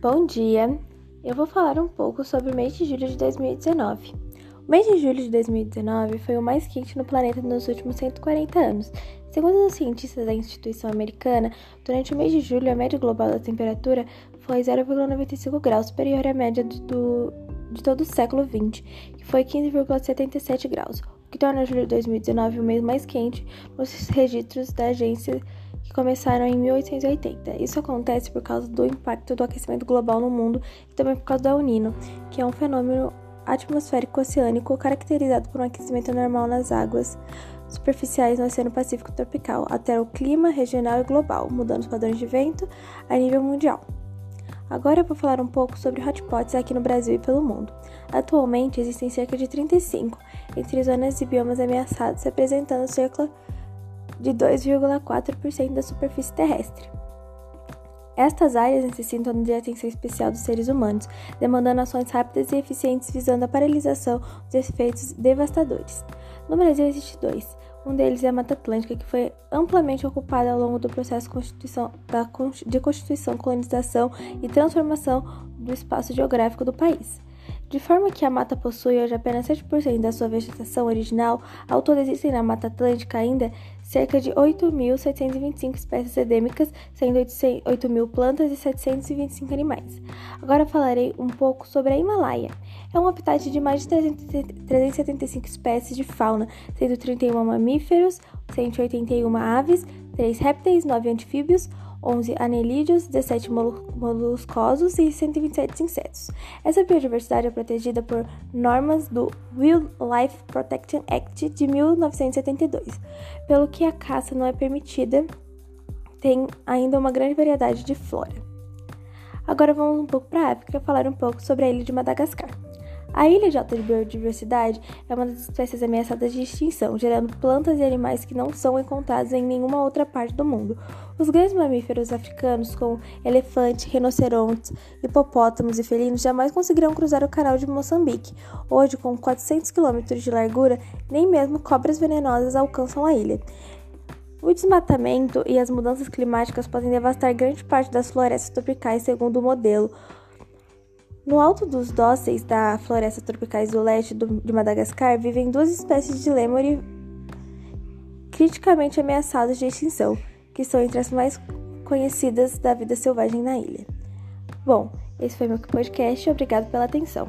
Bom dia! Eu vou falar um pouco sobre o mês de julho de 2019. O mês de julho de 2019 foi o mais quente no planeta nos últimos 140 anos. Segundo os cientistas da instituição americana, durante o mês de julho a média global da temperatura foi 0,95 graus, superior à média do, de todo o século XX, que foi 15,77 graus, o que torna julho de 2019 o mês mais quente nos registros da agência que começaram em 1880. Isso acontece por causa do impacto do aquecimento global no mundo e também por causa do El Nino, que é um fenômeno atmosférico oceânico caracterizado por um aquecimento normal nas águas superficiais no Oceano Pacífico tropical, altera o clima regional e global, mudando os padrões de vento a nível mundial. Agora eu vou falar um pouco sobre hotspots aqui no Brasil e pelo mundo. Atualmente existem cerca de 35 entre zonas e biomas ameaçados, representando cerca de 2,4% da superfície terrestre. Estas áreas necessitam de atenção especial dos seres humanos, demandando ações rápidas e eficientes visando a paralisação dos efeitos devastadores. No Brasil existe dois. Um deles é a Mata Atlântica, que foi amplamente ocupada ao longo do processo de constituição, colonização e transformação do espaço geográfico do país. De forma que a mata possui hoje apenas 7% da sua vegetação original, ao todo existem na Mata Atlântica ainda cerca de 8.725 espécies endêmicas, sendo 8 mil plantas e 725 animais. Agora falarei um pouco sobre a Himalaia. É um habitat de mais de 375 espécies de fauna, sendo 31 mamíferos, 181 aves, 3 répteis, 9 anfíbios, 11 anelídeos, 17 moluscosos e 127 insetos. Essa biodiversidade é protegida por normas do Wildlife Protection Act de 1972, pelo que a caça não é permitida. Tem ainda uma grande variedade de flora. Agora vamos um pouco para a África falar um pouco sobre a ilha de Madagascar. A ilha de alta biodiversidade é uma das espécies ameaçadas de extinção, gerando plantas e animais que não são encontrados em nenhuma outra parte do mundo. Os grandes mamíferos africanos, como elefantes, rinocerontes, hipopótamos e felinos, jamais conseguirão cruzar o canal de Moçambique. Hoje, com 400 quilômetros de largura, nem mesmo cobras venenosas alcançam a ilha. O desmatamento e as mudanças climáticas podem devastar grande parte das florestas tropicais, segundo o modelo no alto dos dóceis da floresta tropicais do leste de Madagascar vivem duas espécies de lêmure criticamente ameaçadas de extinção, que são entre as mais conhecidas da vida selvagem na ilha. Bom, esse foi meu podcast. Obrigado pela atenção.